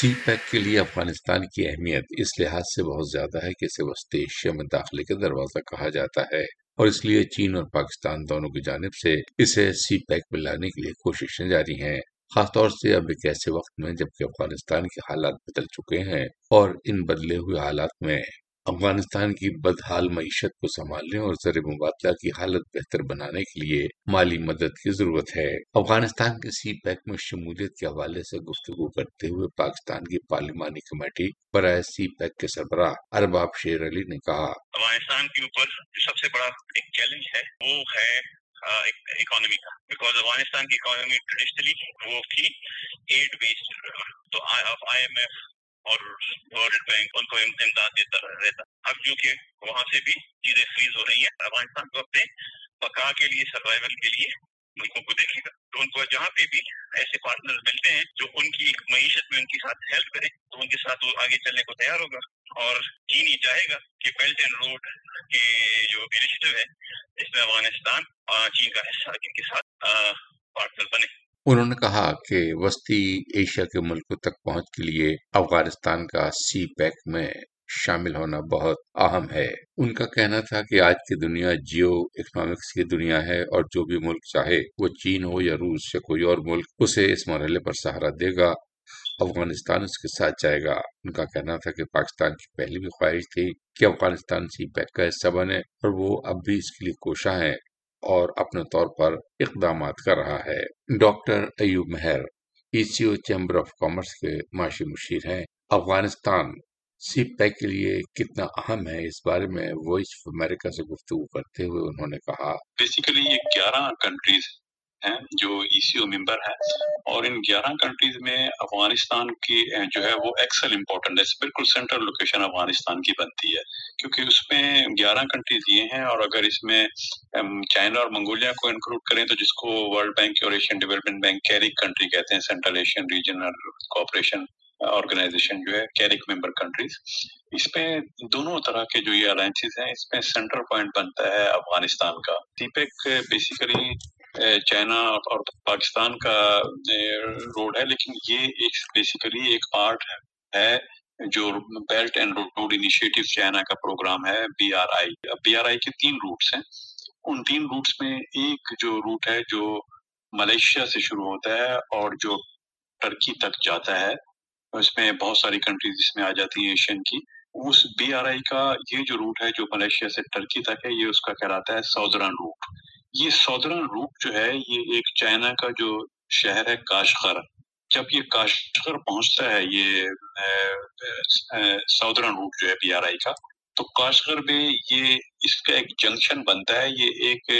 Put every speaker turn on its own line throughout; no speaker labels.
سی pack کے لیے افغانستان کی اہمیت اس لحاظ سے بہت زیادہ ہے کہ اسے وسط ایشیا میں داخلے کا دروازہ کہا جاتا ہے اور اس لیے چین اور پاکستان دونوں کی جانب سے اسے سی پیک میں لانے کے لیے کوششیں جاری ہیں۔ خاص طور سے اب ایک ایسے وقت میں جبکہ افغانستان کے حالات بدل چکے ہیں اور ان بدلے ہوئے حالات میں افغانستان کی بدحال معیشت کو سنبھالنے اور زر مبادلہ کی حالت بہتر بنانے کے لیے مالی مدد کی ضرورت ہے۔ افغانستان کے سی پیک میں شمولیت کے حوالے سے گفتگو کرتے ہوئے پاکستان کی پارلیمانی کمیٹی برائے سی پیک کے سربراہ ارباب شیر علی نے کہا۔
افغانستان کے اوپر جو سب سے بڑا ایک چیلنج ہے وہ ہے اکانومی کا۔ بیکاز افغانستان کی اکانومی ٹریڈیشنلی وہ تھی ایڈ بیسڈ تو آئی ایم ایف اور ورلڈ بینک ان کو امداد دیتا رہتا۔ اب جو کہ وہاں سے بھی چیزیں فریز ہو رہی ہیں افغانستان کو اپنے بقا کے لیے سروائول کے لیے ملکوں کو دیکھے گا۔ تو ان کو جہاں پہ بھی ایسے پارٹنر ملتے ہیں جو ان کی معیشت میں ان کے ساتھ ہیلپ کرے تو ان کے ساتھ وہ آگے چلنے کو تیار ہوگا۔ اور چین ہی چاہے گا کہ بیلٹ اینڈ روڈ کے جو انیشیٹو ہے، اس میں افغانستان چین کا حصہ ان کے ساتھ پارٹنر بنے۔
انہوں نے کہا کہ وسطی ایشیا کے ملکوں تک پہنچ کے لیے افغانستان کا سی پیک میں شامل ہونا بہت اہم ہے۔ ان کا کہنا تھا کہ آج کی دنیا جیو اکنامکس کی دنیا ہے اور جو بھی ملک چاہے وہ چین ہو یا روس یا کوئی اور ملک، اسے اس مرحلے پر سہارا دے گا، افغانستان اس کے ساتھ جائے گا۔ ان کا کہنا تھا کہ پاکستان کی پہلی بھی خواہش تھی کہ افغانستان سی پیک کا حصہ بنے اور وہ اب بھی اس کے لیے کوشاں ہیں۔ اور اپنے طور پر اقدامات کر رہا ہے۔ Doctor Ayub Mehr, E C O chamber of commerce کے معاشی مشیر ہیں۔ افغانستان، سی پیک کے لیے کتنا اہم ہے؟ اس بارے میں وائس آف امریکہ سے گفتگو کرتے ہوئے انہوں نے کہا
بیسیکلی یہ گیارہ کنٹریز ہیں، جو ای سی او ممبر ہیں۔ اور ان گیارہ کنٹریز میں افغانستان کی جو ہے، وہ ایکسل امپورٹنٹ ہے۔ بالکل سینٹرل لوکیشن افغانستان کی بنتی ہے۔ کیونکہ اس میں گیارہ کنٹریز یہ ہیں، اور اگر اس میں چائنا اور منگولیا کو انکلوڈ کریں تو جس کو ورلڈ بینک اور ایشین ڈیولپمنٹ بینک کیرک کنٹری کہتے ہیں central Asian regional cooperation organization جو ہے کیرک ممبر کنٹریز اس میں دونوں طرح کے جو یہ الائنسز ہیں، اس میں سینٹرل پوائنٹ بنتا ہے افغانستان کا۔ سی پیک بیسیکلی چائنا اور پاکستان کا روڈ ہے، لیکن یہ ایک بیسیکلی ایک پارٹ ہے جو belt and road initiative China کا پروگرام ہے B R I B R I کے تین روٹس ہیں۔ ان تین روٹس میں ایک جو روٹ ہے، جو ملیشیا سے شروع ہوتا ہے اور جو ٹرکی تک جاتا ہے، اس میں بہت ساری کنٹریز اس میں آ جاتی ہیں ایشین کی۔ اس بی آر آئی کا یہ جو روٹ ہے، جو ملیشیا سے ٹرکی تک ہے، یہ اس کا کہلاتا ہے سودرن روٹ یہ سودرن روٹ جو ہے، یہ ایک چائنا کا جو شہر ہے کاشغر جب یہ کاشغر پہنچتا ہے، یہ سودرن روٹ جو ہے بی آر آئی کا، تو کاشغر میں یہ اس کا ایک جنکشن بنتا ہے، یہ ایک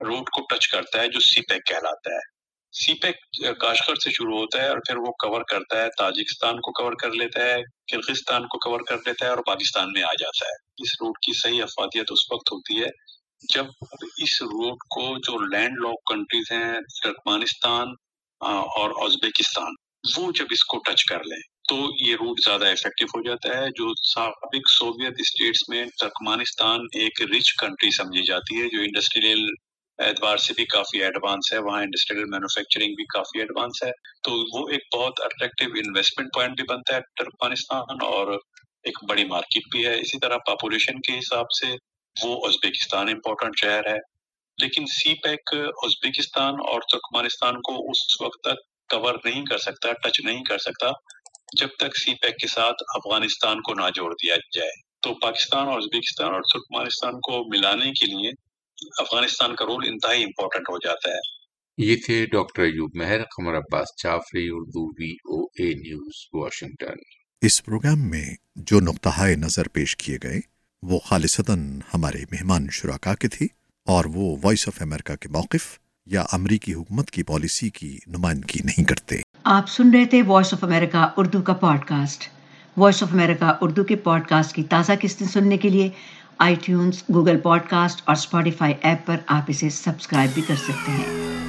روڈ کو ٹچ کرتا ہے، جو سی پیک کہلاتا ہے۔ سی پیک کاشغر سے شروع ہوتا ہے اور پھر وہ کور کرتا ہے، تاجکستان کو کور کر لیتا ہے، کرغستان کو کور کر لیتا ہے اور پاکستان میں آ جاتا ہے۔ اس روڈ کی صحیح افادیت اس وقت ہوتی ہے جب اس روڈ کو جو لینڈ لاک کنٹریز ہیں، ترکمانستان اور ازبیکستان، وہ جب اس کو ٹچ کر لیں، تو یہ روٹ زیادہ افیکٹو ہو جاتا ہے۔ جو سابق سوویت اسٹیٹس میں ترکمانستان ایک رچ کنٹری سمجھی جاتی ہے، جو انڈسٹریل اعتبار سے بھی کافی ایڈوانس ہے، وہاں انڈسٹریل مینوفیکچرنگ بھی کافی ایڈوانس ہے۔ تو وہ ایک بہت اٹریکٹیو انویسٹمنٹ پوائنٹ بھی بنتا ہے ترکمانستان، اور ایک بڑی مارکیٹ بھی ہے۔ اسی طرح پاپولیشن کے حساب سے وہ ازبیکستان امپورٹنٹ شہر ہے لیکن سی پیک ازبیکستان اور ترکمانستان کو اس وقت تک کور نہیں کر سکتا ٹچ نہیں کر سکتا جب تک سی پیک کے ساتھ افغانستان کو نہ جوڑ دیا جائے۔ تو پاکستان اور ازبیکستان اور ترکمانستان کو ملانے کے لیے افغانستان کا رول انتہائی امپورٹنٹ ہو جاتا ہے۔
یہ تھے doctor Ayub Mehr Qamar Abbas Chafri Urdu V O A news Washington.
Us programme میں جو نقطہ نظر پیش کیے گئے وہ خالصتاً ہمارے مہمان شرکا کے تھے اور وہ وائس آف امریکہ کے موقف یا امریکی حکومت کی پالیسی کی نمائندگی نہیں کرتے۔
آپ سن رہے تھے وائس آف امریکہ اردو کا podcast voice of America Urdu کے پوڈ کاسٹ کی تازہ قسطیں سننے کے لیے iTunes Google podcast اور اسپاٹیفائی ایپ پر آپ اسے سبسکرائب بھی کر سکتے ہیں۔